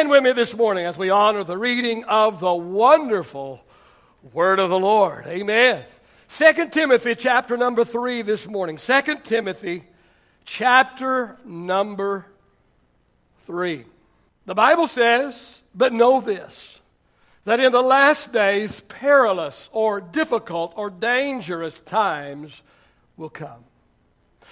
Stand with me this morning as we honor the reading of the wonderful word of the Lord. Amen. 2 Timothy chapter number 3 this morning. 2 Timothy chapter number 3. The Bible says, But know this, that in the last days perilous or difficult or dangerous times will come.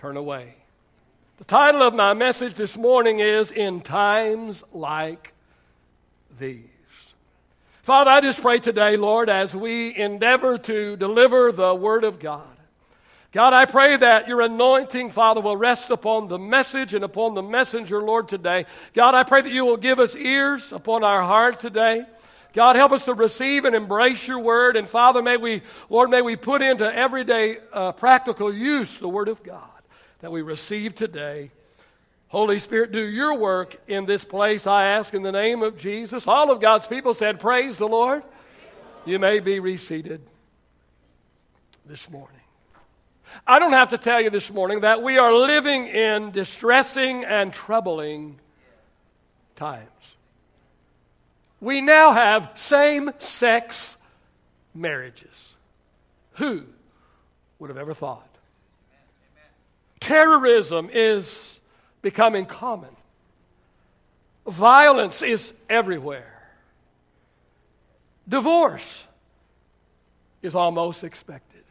turn away. The title of my message this morning is In Times Like These. Father, I just pray today, Lord, as we endeavor to deliver the Word of God. God, I pray that your anointing, Father, will rest upon the message and upon the messenger, Lord, today. God, I pray that you will give us ears upon our heart today. God, help us to receive and embrace your word. And Father, may we, Lord, may we put into everyday uh, practical use the word of God that we receive today. Holy Spirit, do your work in this place, I ask in the name of Jesus. All of God's people said, Praise the Lord. You may be reseated this morning. I don't have to tell you this morning that we are living in distressing and troubling times. We now have same sex marriages. Who would have ever thought? Terrorism is becoming common. Violence is everywhere. Divorce is almost expected.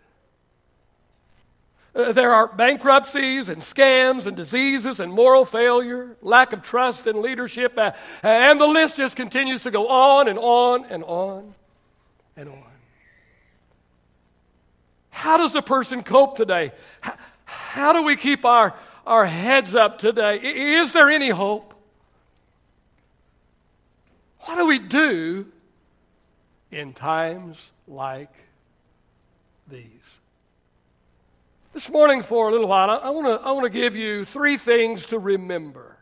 Uh, there are bankruptcies and scams and diseases and moral failure, lack of trust in leadership, uh, and the list just continues to go on and on and on and on. How does a person cope today? Do we keep our, our heads up today? Is there any hope? What do we do in times like these? This morning, for a little while, I want to I want to give you three things to remember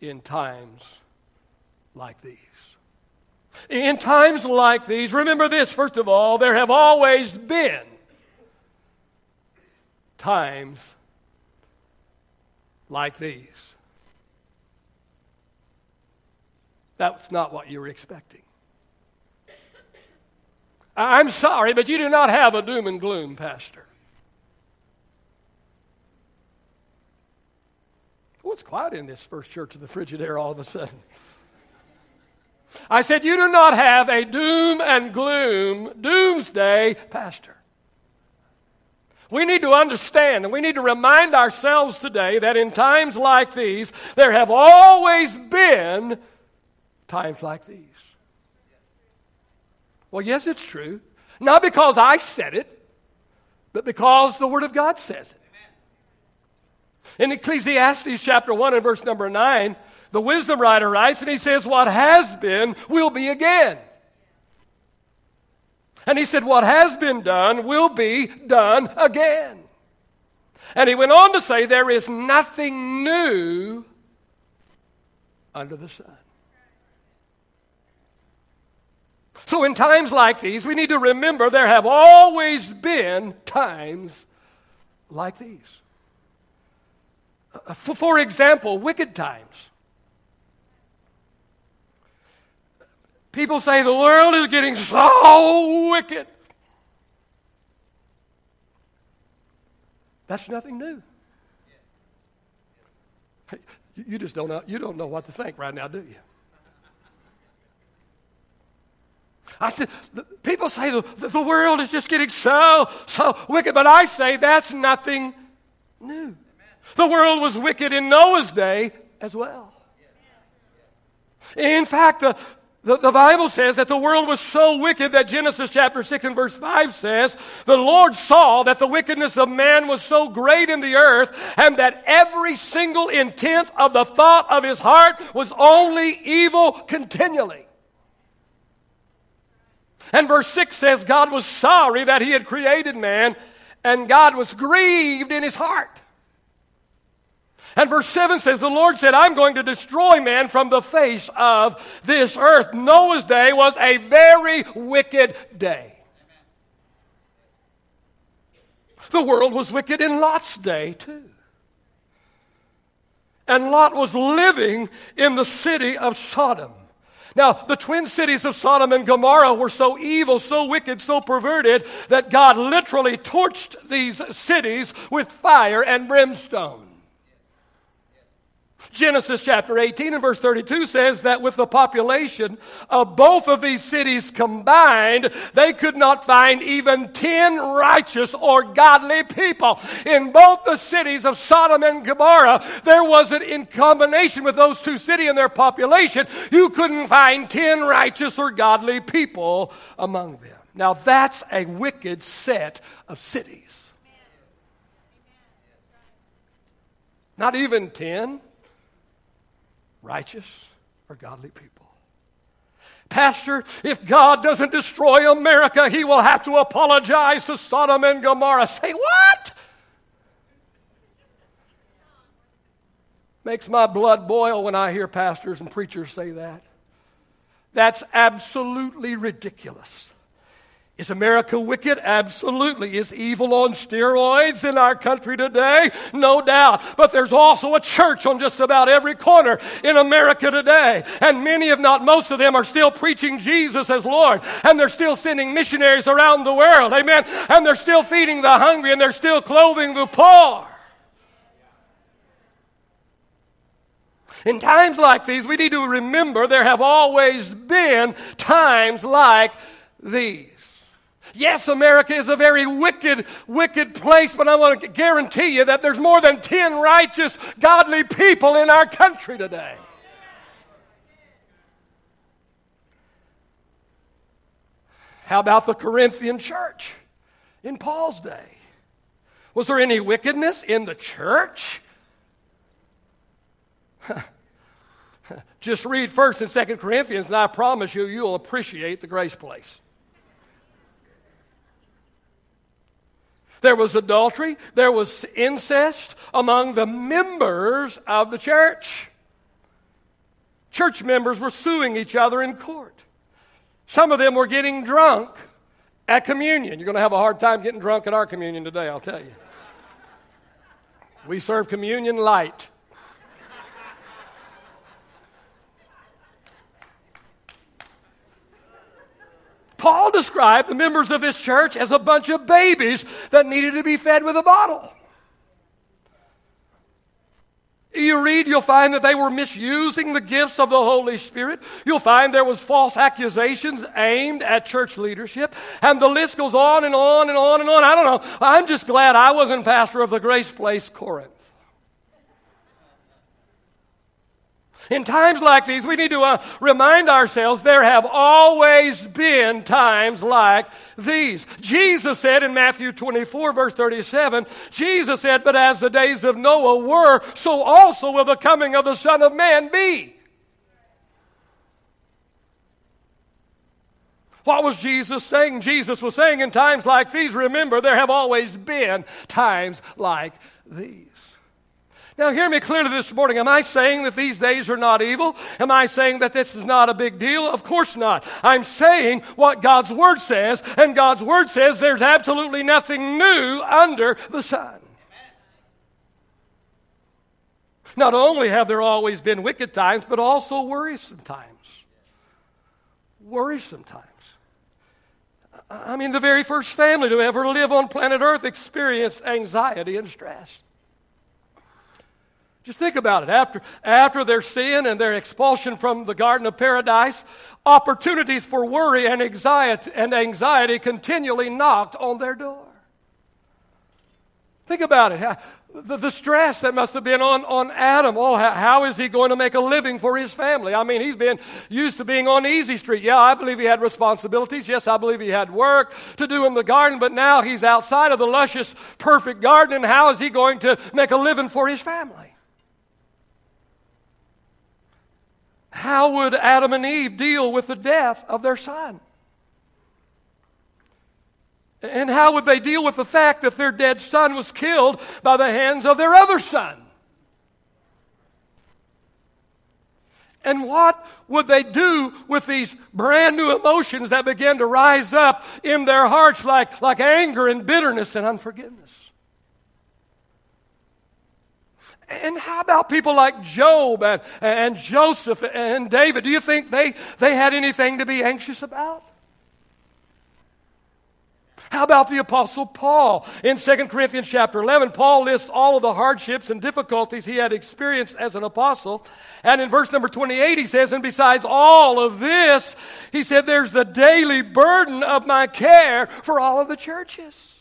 in times like these. In times like these, remember this first of all, there have always been times like these. That's not what you were expecting. I'm sorry, but you do not have a doom and gloom, Pastor. Oh, it's quiet in this first church of the Frigidaire all of a sudden. I said, You do not have a doom and gloom, doomsday pastor. We need to understand and we need to remind ourselves today that in times like these, there have always been times like these. Well, yes, it's true. Not because I said it, but because the Word of God says it. In Ecclesiastes chapter 1 and verse number 9, the wisdom writer writes, and he says, What has been will be again. And he said, What has been done will be done again. And he went on to say, There is nothing new under the sun. So, in times like these, we need to remember there have always been times like these. Uh, for example, wicked times. People say the world is getting so wicked. That's nothing new. You just don't know, you don't know what to think right now, do you? I said, people say the, the world is just getting so, so wicked, but I say that's nothing new. The world was wicked in Noah's day as well. In fact, the, The, the, Bible says that the world was so wicked that Genesis chapter 6 and verse 5 says, The Lord saw that the wickedness of man was so great in the earth, and that every single intent of the thought of his heart was only evil continually. And verse 6 says, God was sorry that he had created man, and God was grieved in his heart. And verse 7 says, The Lord said, I'm going to destroy man from the face of this earth. Noah's day was a very wicked day. The world was wicked in Lot's day, too. And Lot was living in the city of Sodom. Now, the twin cities of Sodom and Gomorrah were so evil, so wicked, so perverted that God literally torched these cities with fire and brimstone. Genesis chapter 18 and verse 32 says that with the population of both of these cities combined, they could not find even 10 righteous or godly people. In both the cities of Sodom and Gomorrah, there wasn't in combination with those two cities and their population, you couldn't find 10 righteous or godly people among them. Now that's a wicked set of cities. Not even 10 righteous or godly people. Pastor, if God doesn't destroy America, he will have to apologize to Sodom and Gomorrah. Say what? Makes my blood boil when I hear pastors and preachers say that. That's absolutely ridiculous. Is America wicked? Absolutely. Is evil on steroids in our country today? No doubt. But there's also a church on just about every corner in America today. And many, if not most of them, are still preaching Jesus as Lord. And they're still sending missionaries around the world. Amen. And they're still feeding the hungry and they're still clothing the poor. In times like these, we need to remember there have always been times like these. Yes, America is a very wicked, wicked place, but I want to guarantee you that there's more than 10 righteous, godly people in our country today. How about the Corinthian church in Paul's day? Was there any wickedness in the church? Just read 1st and 2nd Corinthians, and I promise you, you'll appreciate the grace place. There was adultery, there was incest among the members of the church. Church members were suing each other in court. Some of them were getting drunk at communion. You're going to have a hard time getting drunk at our communion today, I'll tell you. We serve communion light. Paul described the members of his church as a bunch of babies that needed to be fed with a bottle. You read, you'll find that they were misusing the gifts of the Holy Spirit. You'll find there was false accusations aimed at church leadership. And the list goes on and on and on and on. I don't know. I'm just glad I wasn't pastor of the Grace Place Corinth. In times like these, we need to uh, remind ourselves there have always been times like these. Jesus said in Matthew 24, verse 37, Jesus said, But as the days of Noah were, so also will the coming of the Son of Man be. What was Jesus saying? Jesus was saying in times like these, remember, there have always been times like these. Now, hear me clearly this morning. Am I saying that these days are not evil? Am I saying that this is not a big deal? Of course not. I'm saying what God's Word says, and God's Word says there's absolutely nothing new under the sun. Not only have there always been wicked times, but also worrisome times. Worrisome times. I mean, the very first family to ever live on planet Earth experienced anxiety and stress. Just think about it. After, after their sin and their expulsion from the Garden of Paradise, opportunities for worry and anxiety, and anxiety continually knocked on their door. Think about it. The, the stress that must have been on, on Adam. Oh, how, how is he going to make a living for his family? I mean, he's been used to being on easy street. Yeah, I believe he had responsibilities. Yes, I believe he had work to do in the garden, but now he's outside of the luscious, perfect garden, and how is he going to make a living for his family? How would Adam and Eve deal with the death of their son? And how would they deal with the fact that their dead son was killed by the hands of their other son? And what would they do with these brand new emotions that began to rise up in their hearts like, like anger and bitterness and unforgiveness? And how about people like Job and, and Joseph and David? Do you think they, they had anything to be anxious about? How about the Apostle Paul? In 2 Corinthians chapter 11, Paul lists all of the hardships and difficulties he had experienced as an apostle. And in verse number 28, he says, And besides all of this, he said, There's the daily burden of my care for all of the churches.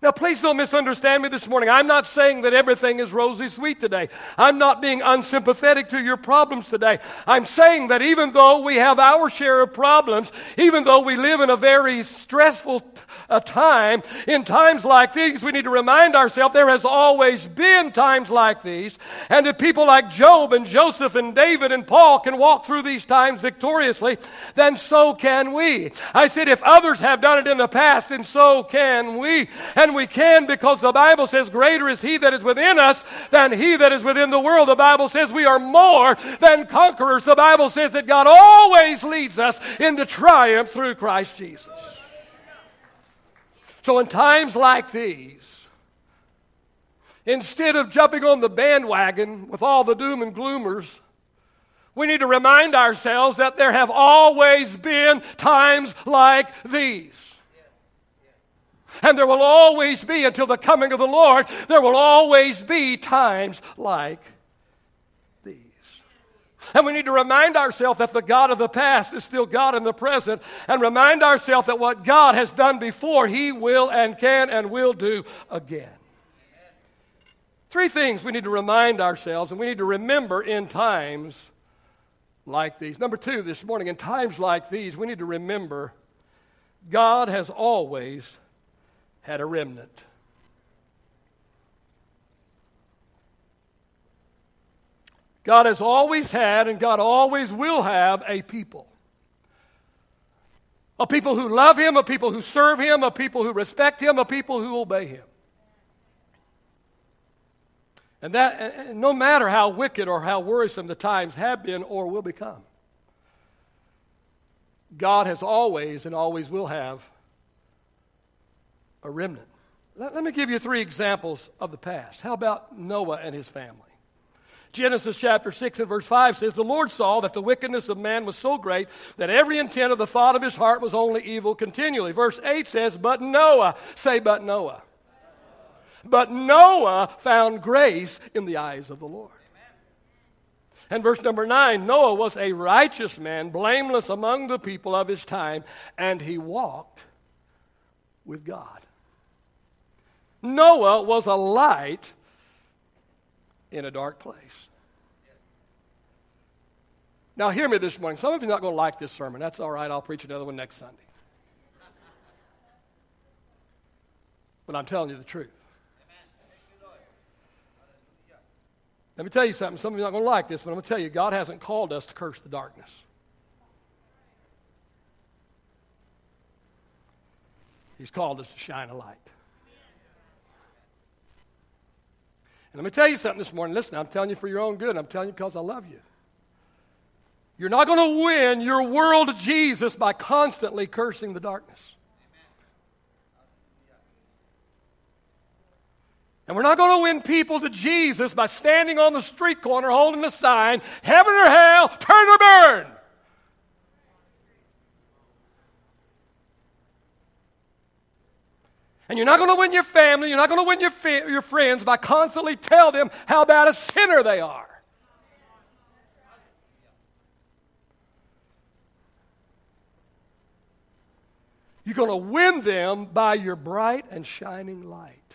Now, please don't misunderstand me this morning. I'm not saying that everything is rosy sweet today. I'm not being unsympathetic to your problems today. I'm saying that even though we have our share of problems, even though we live in a very stressful uh, time, in times like these, we need to remind ourselves there has always been times like these. And if people like Job and Joseph and David and Paul can walk through these times victoriously, then so can we. I said, if others have done it in the past, then so can we. And we can because the Bible says, Greater is He that is within us than He that is within the world. The Bible says we are more than conquerors. The Bible says that God always leads us into triumph through Christ Jesus. So, in times like these, instead of jumping on the bandwagon with all the doom and gloomers, we need to remind ourselves that there have always been times like these. And there will always be, until the coming of the Lord, there will always be times like these. And we need to remind ourselves that the God of the past is still God in the present, and remind ourselves that what God has done before, He will and can and will do again. Three things we need to remind ourselves, and we need to remember in times like these. Number two, this morning, in times like these, we need to remember God has always had a remnant. God has always had and God always will have a people. A people who love Him, a people who serve Him, a people who respect Him, a people who obey Him. And that, no matter how wicked or how worrisome the times have been or will become, God has always and always will have a remnant. Let, let me give you three examples of the past. How about Noah and his family? Genesis chapter 6 and verse 5 says, The Lord saw that the wickedness of man was so great that every intent of the thought of his heart was only evil continually. Verse 8 says, But Noah, say, But Noah. But Noah found grace in the eyes of the Lord. And verse number 9 Noah was a righteous man, blameless among the people of his time, and he walked with God. Noah was a light in a dark place. Now, hear me this morning. Some of you are not going to like this sermon. That's all right. I'll preach another one next Sunday. But I'm telling you the truth. Let me tell you something. Some of you are not going to like this, but I'm going to tell you God hasn't called us to curse the darkness. He's called us to shine a light. And let me tell you something this morning. Listen, I'm telling you for your own good. I'm telling you because I love you. You're not going to win your world to Jesus by constantly cursing the darkness. And we're not going to win people to Jesus by standing on the street corner holding a sign, heaven or hell, turn or burn. And you're not going to win your family, you're not going to win your, your friends by constantly tell them how bad a sinner they are. You're going to win them by your bright and shining light.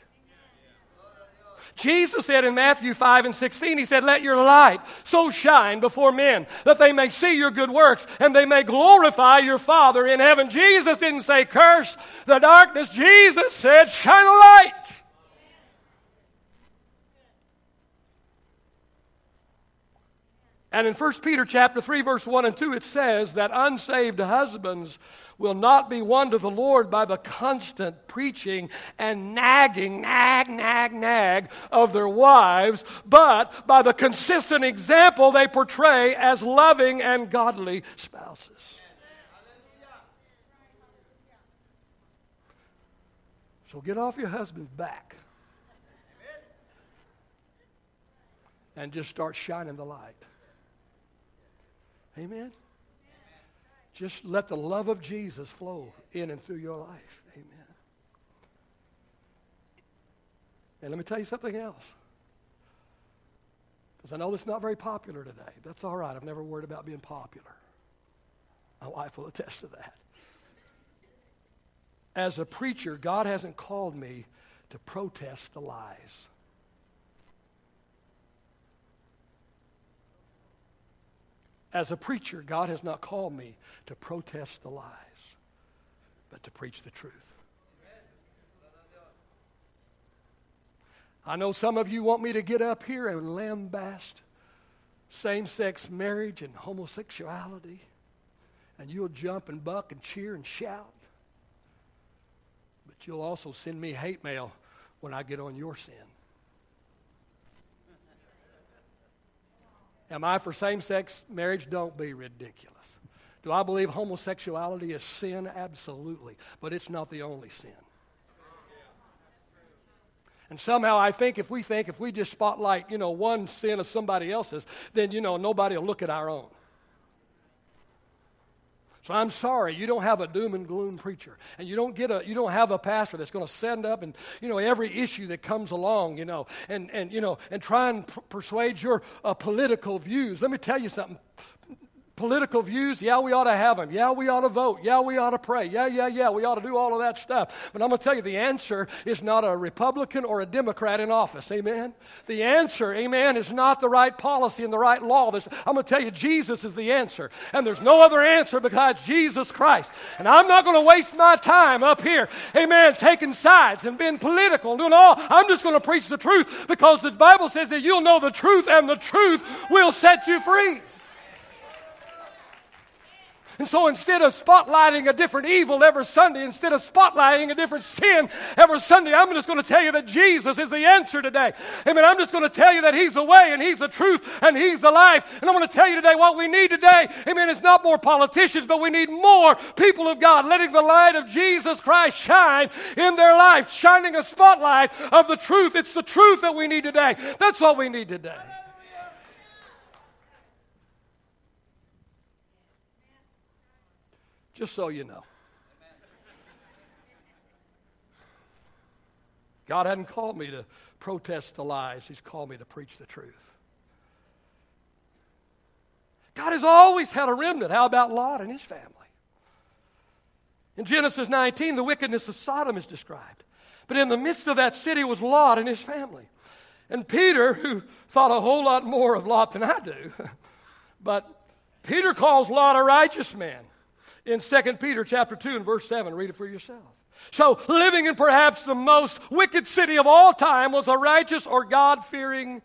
Jesus said in Matthew 5 and 16, He said, Let your light so shine before men that they may see your good works and they may glorify your Father in heaven. Jesus didn't say, Curse the darkness. Jesus said, Shine a light. And in 1 Peter chapter 3 verse 1 and 2 it says that unsaved husbands will not be won to the Lord by the constant preaching and nagging nag nag nag of their wives, but by the consistent example they portray as loving and godly spouses. So get off your husband's back. And just start shining the light. Amen. Just let the love of Jesus flow in and through your life. Amen. And let me tell you something else. Because I know it's not very popular today. That's all right. I've never worried about being popular. My wife will attest to that. As a preacher, God hasn't called me to protest the lies. As a preacher, God has not called me to protest the lies, but to preach the truth. I know some of you want me to get up here and lambast same sex marriage and homosexuality, and you'll jump and buck and cheer and shout. But you'll also send me hate mail when I get on your sin. Am I for same sex marriage? Don't be ridiculous. Do I believe homosexuality is sin? Absolutely. But it's not the only sin. And somehow I think if we think if we just spotlight, you know, one sin of somebody else's, then, you know, nobody will look at our own. So I'm sorry, you don't have a doom and gloom preacher. And you don't get a you don't have a pastor that's going to stand up and, you know, every issue that comes along, you know, and, and you know, and try and persuade your uh, political views. Let me tell you something political views, yeah, we ought to have them. Yeah, we ought to vote. Yeah, we ought to pray. Yeah, yeah, yeah, we ought to do all of that stuff. But I'm going to tell you the answer is not a Republican or a Democrat in office. Amen? The answer, amen, is not the right policy and the right law. There's, I'm going to tell you Jesus is the answer. And there's no other answer besides Jesus Christ. And I'm not going to waste my time up here, amen, taking sides and being political and doing all. I'm just going to preach the truth because the Bible says that you'll know the truth and the truth will set you free. And so instead of spotlighting a different evil every Sunday, instead of spotlighting a different sin every Sunday, I'm just going to tell you that Jesus is the answer today. Amen. I'm just going to tell you that He's the way and He's the truth and He's the life. And I'm going to tell you today what we need today. Amen. It's not more politicians, but we need more people of God letting the light of Jesus Christ shine in their life, shining a spotlight of the truth. It's the truth that we need today. That's what we need today. Just so you know. God hadn't called me to protest the lies, He's called me to preach the truth. God has always had a remnant. How about Lot and his family? In Genesis 19, the wickedness of Sodom is described. But in the midst of that city was Lot and his family. And Peter, who thought a whole lot more of Lot than I do, but Peter calls Lot a righteous man in 2 Peter chapter 2 and verse 7. Read it for yourself. So, living in perhaps the most wicked city of all time was a righteous or God fearing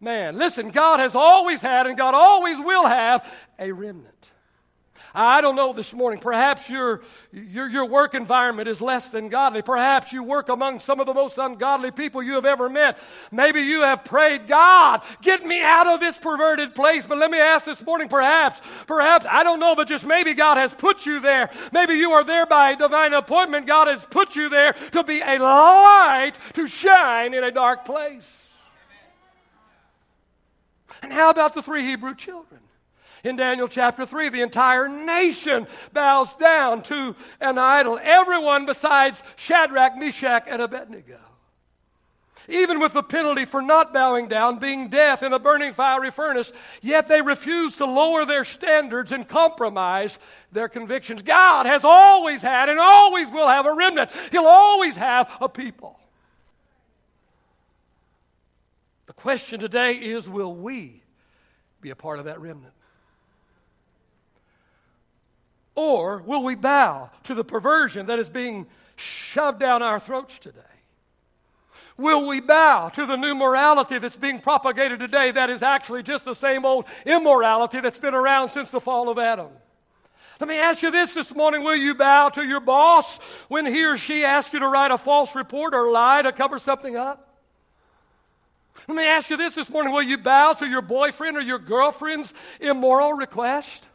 man. Listen, God has always had and God always will have a remnant. I don't know this morning. Perhaps your, your, your work environment is less than godly. Perhaps you work among some of the most ungodly people you have ever met. Maybe you have prayed, God, get me out of this perverted place. But let me ask this morning, perhaps, perhaps, I don't know, but just maybe God has put you there. Maybe you are there by divine appointment. God has put you there to be a light to shine in a dark place. And how about the three Hebrew children? In Daniel chapter 3, the entire nation bows down to an idol. Everyone besides Shadrach, Meshach, and Abednego. even with the penalty for not bowing down being death in a burning fiery furnace, yet they refuse to lower their standards and compromise their convictions. God has always had and always will have a remnant, He'll always have a people. The question today is will we be a part of that remnant? Or will we bow to the perversion that is being shoved down our throats today? Will we bow to the new morality that's being propagated today that is actually just the same old immorality that's been around since the fall of Adam? Let me ask you this this morning. Will you bow to your boss when he or she asks you to write a false report or lie to cover something up? Let me ask you this this morning. Will you bow to your boyfriend or your girlfriend's immoral request?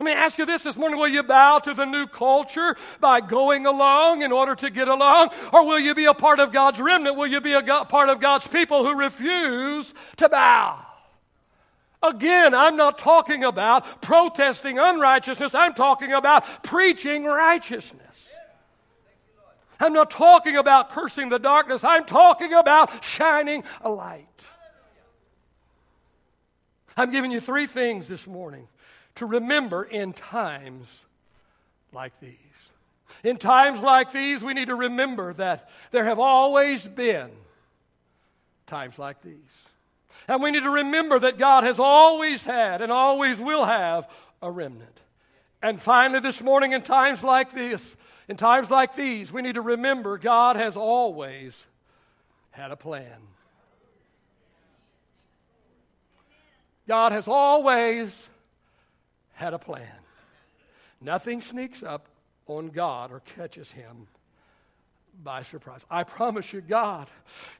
Let me ask you this this morning will you bow to the new culture by going along in order to get along? Or will you be a part of God's remnant? Will you be a part of God's people who refuse to bow? Again, I'm not talking about protesting unrighteousness, I'm talking about preaching righteousness. I'm not talking about cursing the darkness, I'm talking about shining a light. I'm giving you three things this morning to remember in times like these. In times like these, we need to remember that there have always been times like these. And we need to remember that God has always had and always will have a remnant. And finally, this morning, in times like this, in times like these, we need to remember God has always had a plan. God has always had a plan. Nothing sneaks up on God or catches him by surprise. I promise you, God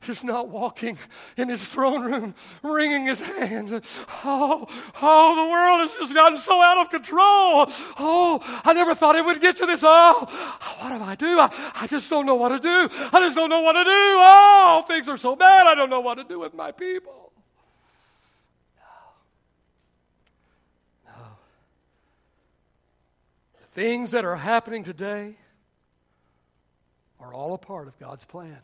is not walking in his throne room wringing his hands. oh, oh, the world has just gotten so out of control. Oh, I never thought it would get to this. Oh, what do I do? I, I just don't know what to do. I just don't know what to do. Oh, things are so bad. I don't know what to do with my people. Things that are happening today are all a part of God's plan.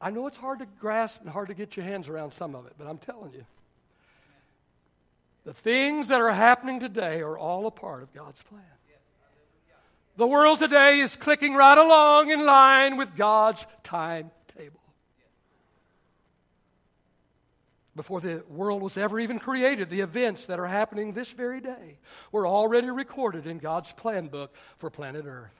I know it's hard to grasp and hard to get your hands around some of it, but I'm telling you. The things that are happening today are all a part of God's plan. The world today is clicking right along in line with God's time before the world was ever even created, the events that are happening this very day were already recorded in God's plan book for planet Earth.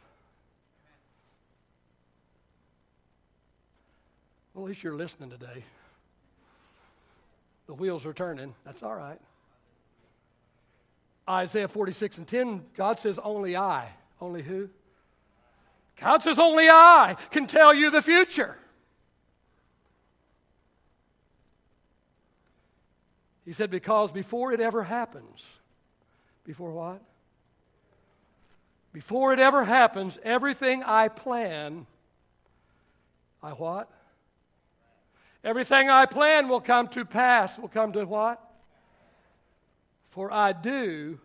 Well, at least you're listening today. The wheels are turning. That's all right. Isaiah 46 and 10, God says, Only I. Only who? God says, Only I can tell you the future. He said, Because before it ever happens, before what? Before it ever happens, everything I plan, I what? Everything I plan will come to pass, will come to what? For I do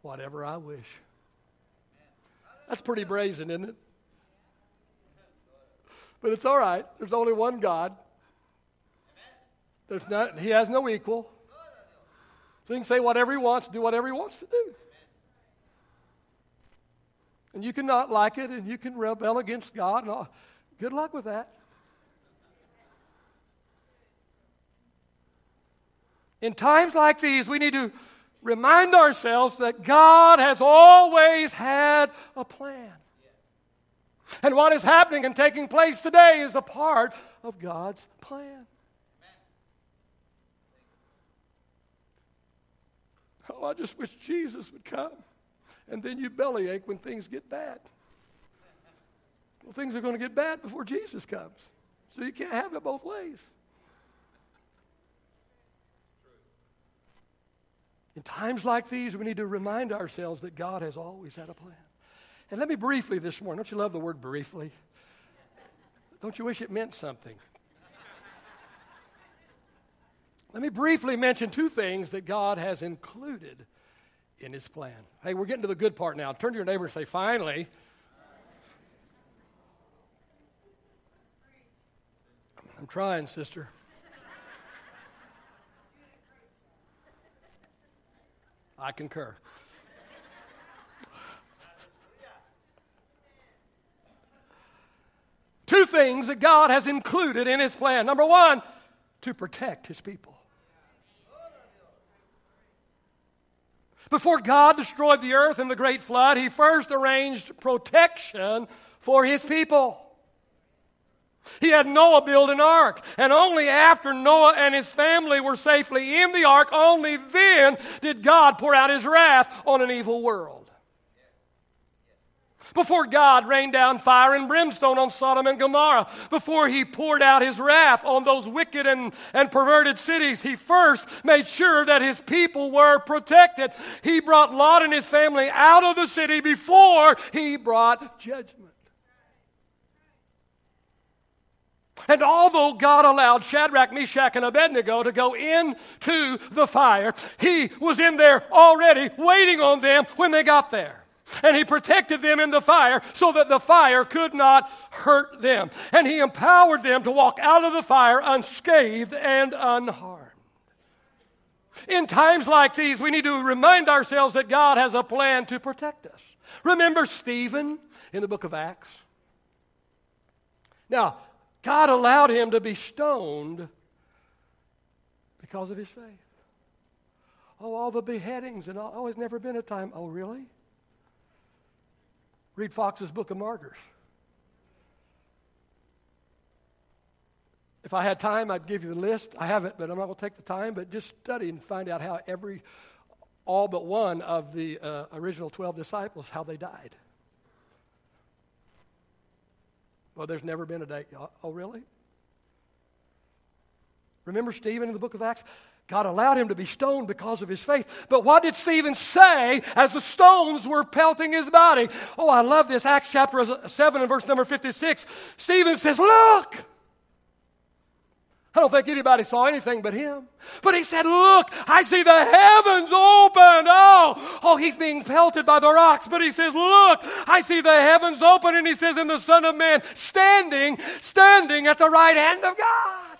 whatever I wish. That's pretty brazen, isn't it? But it's all right. There's only one God. There's not, he has no equal. So he can say whatever he wants, do whatever he wants to do. And you can not like it and you can rebel against God. And. Good luck with that. In times like these, we need to remind ourselves that God has always had a plan. And what is happening and taking place today is a part of God's plan. Oh, I just wish Jesus would come. And then you bellyache when things get bad. Well, things are going to get bad before Jesus comes. So you can't have it both ways. In times like these, we need to remind ourselves that God has always had a plan. And let me briefly this morning, don't you love the word briefly? Don't you wish it meant something? Let me briefly mention two things that God has included in His plan. Hey, we're getting to the good part now. Turn to your neighbor and say, finally. I'm trying, sister. I concur. Two things that God has included in His plan. Number one, to protect His people. Before God destroyed the earth in the great flood, He first arranged protection for His people. He had Noah build an ark, and only after Noah and his family were safely in the ark, only then did God pour out his wrath on an evil world before God rained down fire and brimstone on Sodom and Gomorrah, before he poured out his wrath on those wicked and, and perverted cities, he first made sure that his people were protected. He brought Lot and his family out of the city before he brought judgment. And although God allowed Shadrach, Meshach, and Abednego to go into the fire, he was in there already waiting on them when they got there. And he protected them in the fire so that the fire could not hurt them. And he empowered them to walk out of the fire unscathed and unharmed. In times like these, we need to remind ourselves that God has a plan to protect us. Remember Stephen in the book of Acts? Now, God allowed him to be stoned because of his faith. Oh, all the beheadings and all. Oh, it's never been a time. Oh, really? Read Fox's Book of Martyrs. If I had time, I'd give you the list. I haven't, but I'm not going to take the time. But just study and find out how every, all but one of the uh, original 12 disciples, how they died. Well, there's never been a day. Oh, really? Remember Stephen in the book of Acts? God allowed him to be stoned because of his faith. But what did Stephen say as the stones were pelting his body? Oh, I love this. Acts chapter 7 and verse number 56. Stephen says, Look! I don't think anybody saw anything but him. But he said, Look, I see the heavens open. Oh, oh, he's being pelted by the rocks. But he says, Look, I see the heavens open. And he says, And the Son of Man standing, standing at the right hand of God.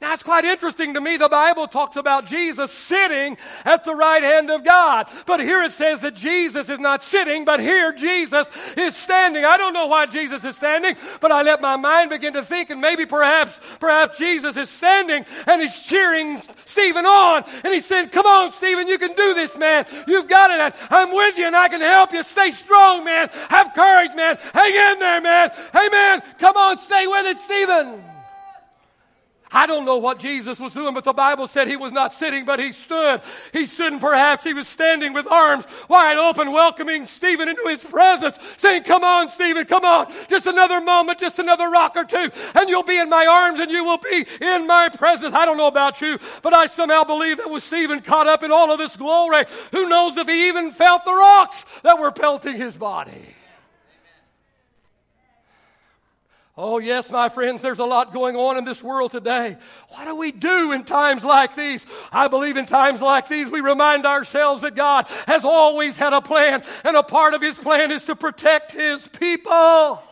Now, it's quite interesting to me. The Bible talks about Jesus sitting at the right hand of God. But here it says that Jesus is not sitting, but here Jesus is standing. I don't know why Jesus is standing, but I let my mind begin to think, and maybe perhaps, perhaps Jesus is standing and he's cheering Stephen on. And he said, Come on, Stephen, you can do this, man. You've got it. I'm with you and I can help you. Stay strong, man. Have courage, man. Hang in there, man. Hey, man, come on, stay with it, Stephen. I don't know what Jesus was doing, but the Bible said he was not sitting, but he stood. He stood, and perhaps he was standing with arms wide open, welcoming Stephen into his presence, saying, Come on, Stephen, come on. Just another moment, just another rock or two, and you'll be in my arms and you will be in my presence. I don't know about you, but I somehow believe that was Stephen caught up in all of this glory, who knows if he even felt the rocks that were pelting his body. Oh, yes, my friends, there's a lot going on in this world today. What do we do in times like these? I believe in times like these, we remind ourselves that God has always had a plan, and a part of His plan is to protect His people.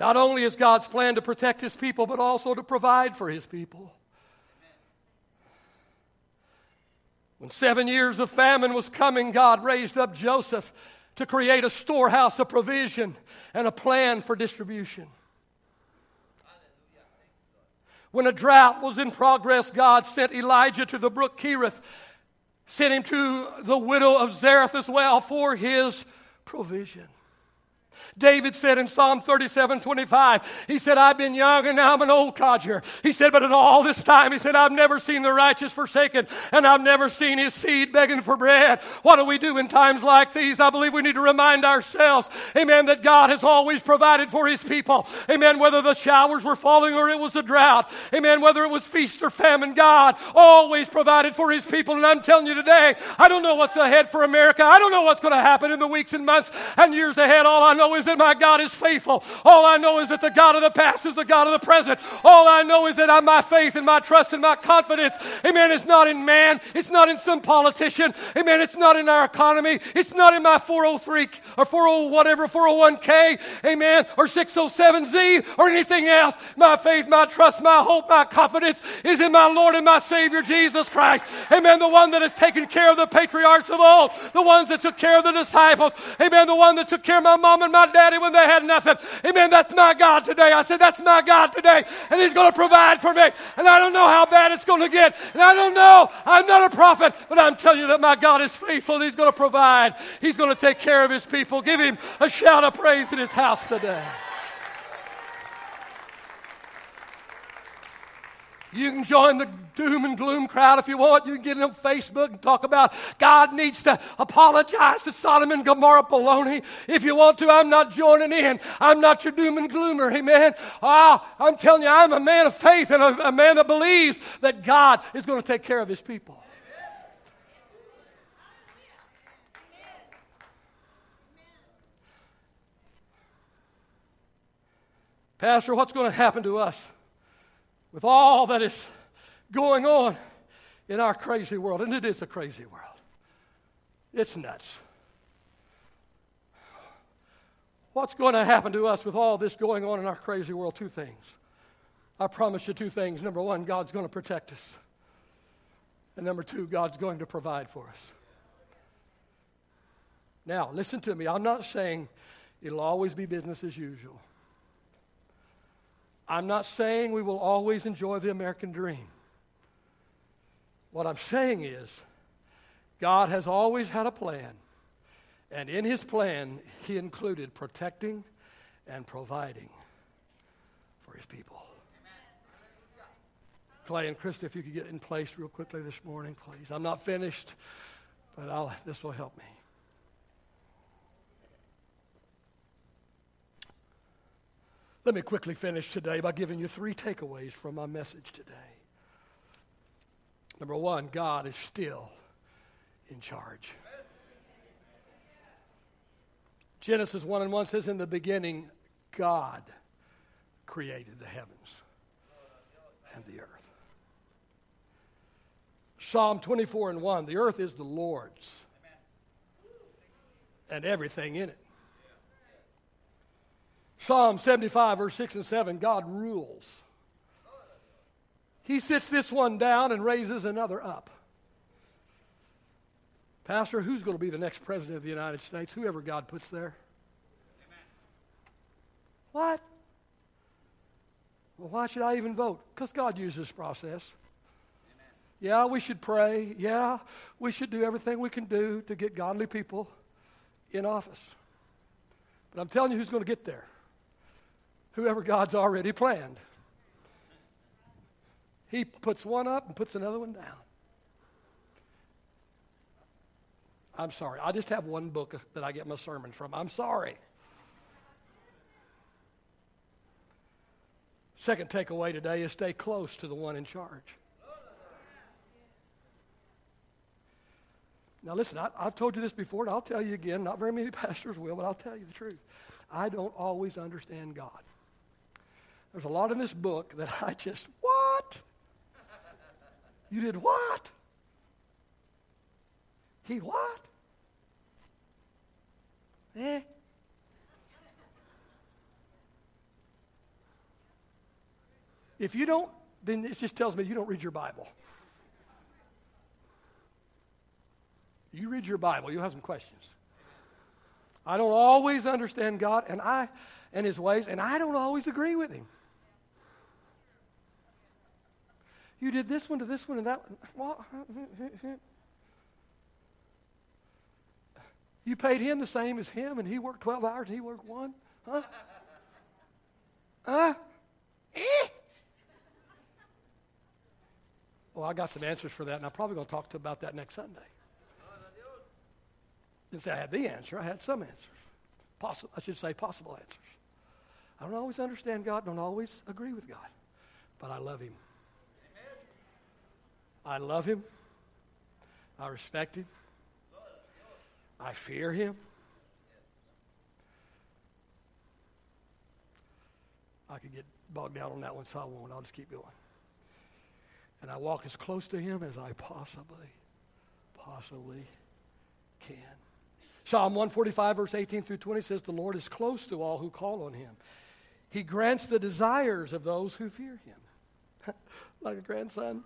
Not only is God's plan to protect His people, but also to provide for His people. When seven years of famine was coming, God raised up Joseph to create a storehouse of provision and a plan for distribution. When a drought was in progress, God sent Elijah to the brook Cherith, sent him to the widow of Zarephath as well for his provision. David said in Psalm 37 25, he said, I've been young and now I'm an old codger. He said, but in all this time, he said, I've never seen the righteous forsaken and I've never seen his seed begging for bread. What do we do in times like these? I believe we need to remind ourselves, amen, that God has always provided for his people. Amen, whether the showers were falling or it was a drought. Amen, whether it was feast or famine, God always provided for his people. And I'm telling you today, I don't know what's ahead for America. I don't know what's going to happen in the weeks and months and years ahead. All I know know is that my God is faithful. All I know is that the God of the past is the God of the present. All I know is that I'm my faith and my trust and my confidence, amen, is not in man. It's not in some politician. Amen. It's not in our economy. It's not in my 403 or 40 whatever, 401k, amen, or 607z or anything else. My faith, my trust, my hope, my confidence is in my Lord and my Savior Jesus Christ. Amen. The one that has taken care of the patriarchs of old, the ones that took care of the disciples. Amen. The one that took care of my mom and my daddy when they had nothing. Amen. That's my God today. I said, That's my God today. And He's going to provide for me. And I don't know how bad it's going to get. And I don't know. I'm not a prophet, but I'm telling you that my God is faithful He's going to provide. He's going to take care of His people. Give Him a shout of praise in His house today. You can join the doom and gloom crowd if you want. You can get on Facebook and talk about God needs to apologize to Sodom and Gomorrah baloney. If you want to, I'm not joining in. I'm not your doom and gloomer. Amen. Oh, I'm telling you, I'm a man of faith and a, a man that believes that God is going to take care of his people. Pastor, what's going to happen to us? With all that is going on in our crazy world. And it is a crazy world, it's nuts. What's going to happen to us with all this going on in our crazy world? Two things. I promise you two things. Number one, God's going to protect us. And number two, God's going to provide for us. Now, listen to me. I'm not saying it'll always be business as usual. I'm not saying we will always enjoy the American dream. What I'm saying is, God has always had a plan. And in his plan, he included protecting and providing for his people. Clay and Krista, if you could get in place real quickly this morning, please. I'm not finished, but I'll, this will help me. Let me quickly finish today by giving you three takeaways from my message today. Number one, God is still in charge. Genesis 1 and 1 says, In the beginning, God created the heavens and the earth. Psalm 24 and 1 The earth is the Lord's and everything in it. Psalm 75, verse 6 and 7 God rules. He sits this one down and raises another up. Pastor, who's going to be the next president of the United States? Whoever God puts there. Amen. What? Well, why should I even vote? Because God uses this process. Amen. Yeah, we should pray. Yeah, we should do everything we can do to get godly people in office. But I'm telling you who's going to get there whoever God's already planned. He puts one up and puts another one down. I'm sorry. I just have one book that I get my sermon from. I'm sorry. Second takeaway today is stay close to the one in charge. Now, listen, I, have told you this before, and I'll tell you again. Not very many pastors will, but I'll tell you the truth. I don't always understand God. There's a lot in this book that I just, what? You did what? He what? Eh? If you don't, then it just tells me you don't read your Bible. You read your Bible, you'll have some questions. I don't always understand God and I and his ways, and I don't always agree with him. You did this one to this one and that one. Uh, uh, uh, you paid him the same as him, and he worked 12 hours and he worked one? Huh? Huh? Eh? Well, I got some answers for that, and I'm probably going to talk to about that next Sunday. Didn't say I had the answer, I had some answers. Possi- I should say possible answers. I don't always understand God, don't always agree with God, but I love Him. I love him. I respect him. I fear him. I could get bogged down on that one, so I won't. I'll just keep going. And I walk as close to him as I possibly, possibly can. Psalm 145, verse 18 through 20 says, The Lord is close to all who call on him. He grants the desires of those who fear him. like a grandson.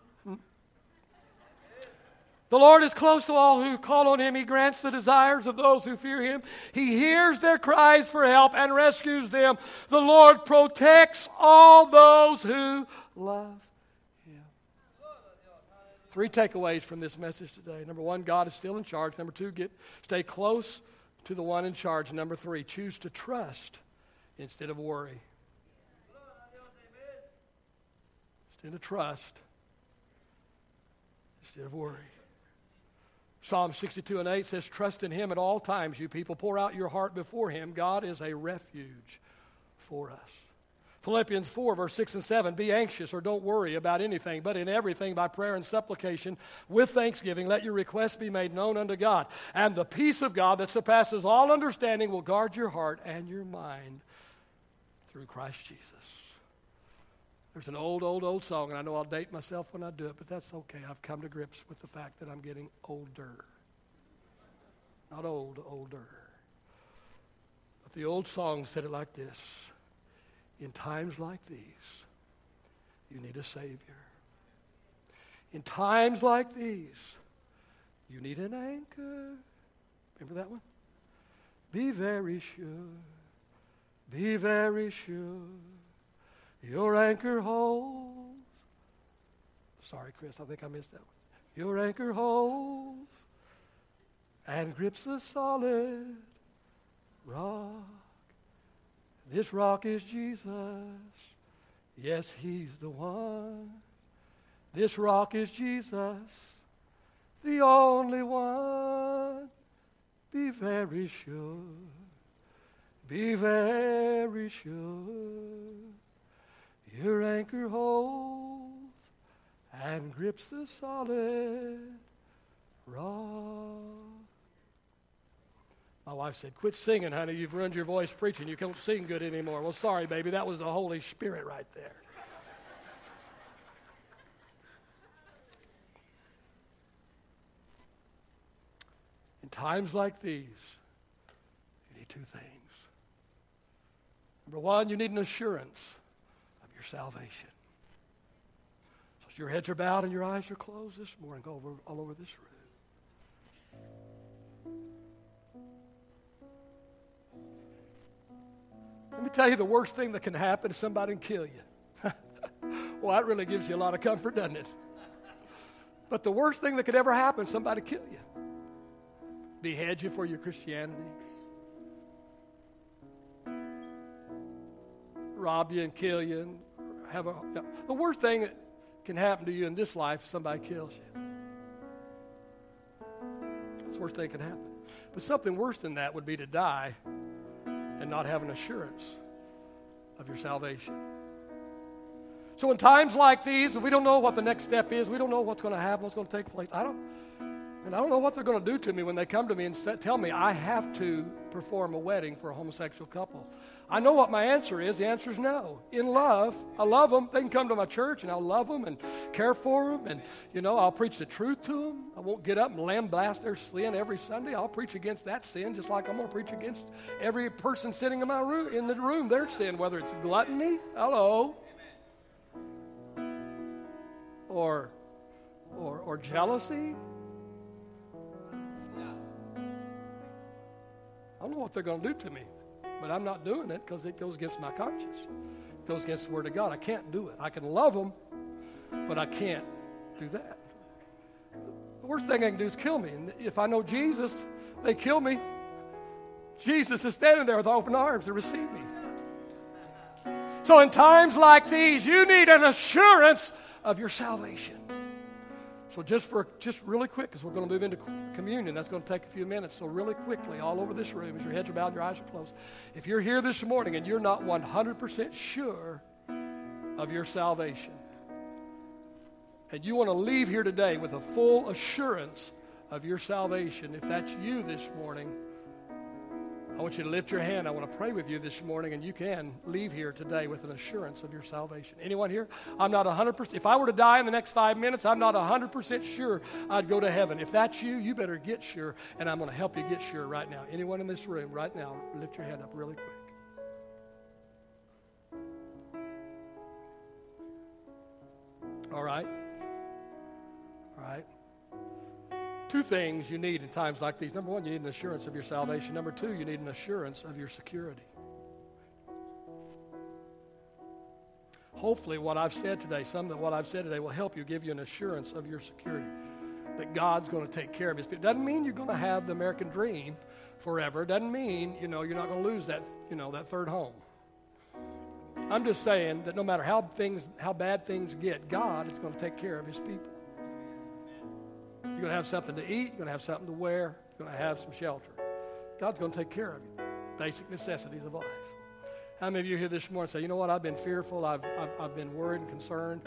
The Lord is close to all who call on him. He grants the desires of those who fear him. He hears their cries for help and rescues them. The Lord protects all those who love him. Three takeaways from this message today. Number one, God is still in charge. Number two, get, stay close to the one in charge. Number three, choose to trust instead of worry. Instead of trust, instead of worry. Psalm 62 and 8 says, Trust in him at all times, you people. Pour out your heart before him. God is a refuge for us. Philippians 4, verse 6 and 7 Be anxious or don't worry about anything, but in everything by prayer and supplication with thanksgiving, let your requests be made known unto God. And the peace of God that surpasses all understanding will guard your heart and your mind through Christ Jesus. There's an old, old, old song, and I know I'll date myself when I do it, but that's okay. I've come to grips with the fact that I'm getting older. Not old, older. But the old song said it like this In times like these, you need a Savior. In times like these, you need an anchor. Remember that one? Be very sure. Be very sure your anchor holds. Sorry, Chris, I think I missed that one. Your anchor holds and grips a solid rock. This rock is Jesus. Yes, He's the one. This rock is Jesus, the only one. Be very sure. Be very sure. Your anchor holds and grips the solid rock. My wife said, Quit singing, honey. You've ruined your voice preaching. You can't sing good anymore. Well, sorry, baby. That was the Holy Spirit right there. In times like these, you need two things. Number one, you need an assurance your salvation. So as your heads are bowed and your eyes are closed this morning, go over all over this room. Let me tell you the worst thing that can happen is somebody can kill you. well, that really gives you a lot of comfort, doesn't it? But the worst thing that could ever happen, somebody kill you. Behead you for your Christianity. Rob you and kill you and have a. The worst thing that can happen to you in this life is somebody kills you. That's the worst thing that can happen. But something worse than that would be to die and not have an assurance of your salvation. So, in times like these, we don't know what the next step is. We don't know what's going to happen, what's going to take place. I don't, and I don't know what they're going to do to me when they come to me and tell me I have to perform a wedding for a homosexual couple. I know what my answer is. The answer is no. In love, I love them. They can come to my church and I'll love them and care for them. And, you know, I'll preach the truth to them. I won't get up and lambaste their sin every Sunday. I'll preach against that sin just like I'm going to preach against every person sitting in my room, in the room, their sin, whether it's gluttony, hello, or, or, or jealousy. Don't know what they're going to do to me. But I'm not doing it because it goes against my conscience. It goes against the Word of God. I can't do it. I can love them, but I can't do that. The worst thing I can do is kill me. And if I know Jesus, they kill me. Jesus is standing there with open arms to receive me. So, in times like these, you need an assurance of your salvation. So just for just really quick, because we're going to move into communion, that's going to take a few minutes. So really quickly, all over this room, as your heads are bowed and your eyes are closed, if you're here this morning and you're not 100% sure of your salvation, and you want to leave here today with a full assurance of your salvation, if that's you this morning, I want you to lift your hand. I want to pray with you this morning, and you can leave here today with an assurance of your salvation. Anyone here? I'm not 100%. If I were to die in the next five minutes, I'm not 100% sure I'd go to heaven. If that's you, you better get sure, and I'm going to help you get sure right now. Anyone in this room right now, lift your hand up really quick. All right? All right? Two things you need in times like these. Number one, you need an assurance of your salvation. Number two, you need an assurance of your security. Hopefully, what I've said today, some of what I've said today will help you give you an assurance of your security. That God's going to take care of his people. Doesn't mean you're going to have the American dream forever. Doesn't mean, you know, you're not going to lose that, you know, that third home. I'm just saying that no matter how things, how bad things get, God is going to take care of his people. You're going to have something to eat. You're going to have something to wear. You're going to have some shelter. God's going to take care of you. Basic necessities of life. How many of you here this morning say, you know what, I've been fearful, I've, I've, I've been worried and concerned,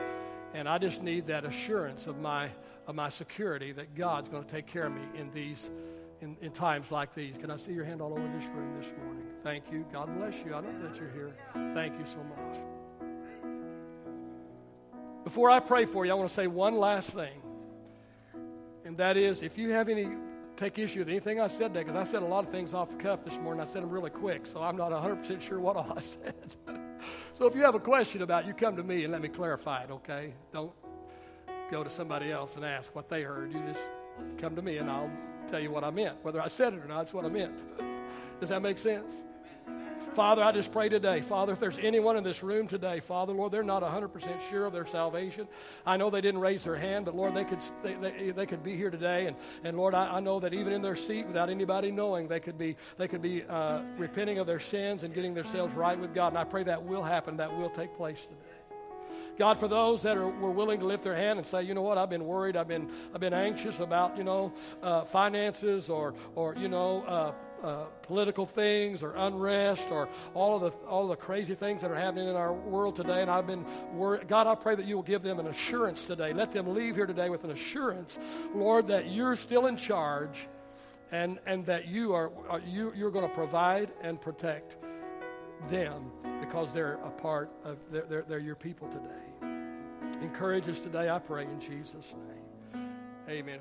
and I just need that assurance of my, of my security that God's going to take care of me in these in, in times like these. Can I see your hand all over this room this morning? Thank you. God bless you. I know that you're here. Thank you so much. Before I pray for you, I want to say one last thing. And that is if you have any, take issue with anything I said today, because I said a lot of things off the cuff this morning. I said them really quick, so I'm not 100% sure what I said. so if you have a question about it, you come to me and let me clarify it, okay? Don't go to somebody else and ask what they heard. You just come to me and I'll tell you what I meant. Whether I said it or not, that's what I meant. Does that make sense? Father, I just pray today. Father, if there's anyone in this room today, Father, Lord, they're not 100% sure of their salvation. I know they didn't raise their hand, but Lord, they could, they, they, they could be here today. And, and Lord, I, I, know that even in their seat, without anybody knowing, they could be, they could be uh, repenting of their sins and getting themselves right with God. And I pray that will happen, that will take place today. God, for those that are, were willing to lift their hand and say, you know what, I've been worried, I've been, I've been anxious about, you know, uh, finances or, or you know, uh, uh, political things or unrest or all of the all of the crazy things that are happening in our world today. And I've been worried. God, I pray that you will give them an assurance today. Let them leave here today with an assurance, Lord, that you're still in charge, and and that you are, are you you're going to provide and protect them because they're a part of they're, they're, they're your people today. Encourage us today, I pray in Jesus' name. Amen.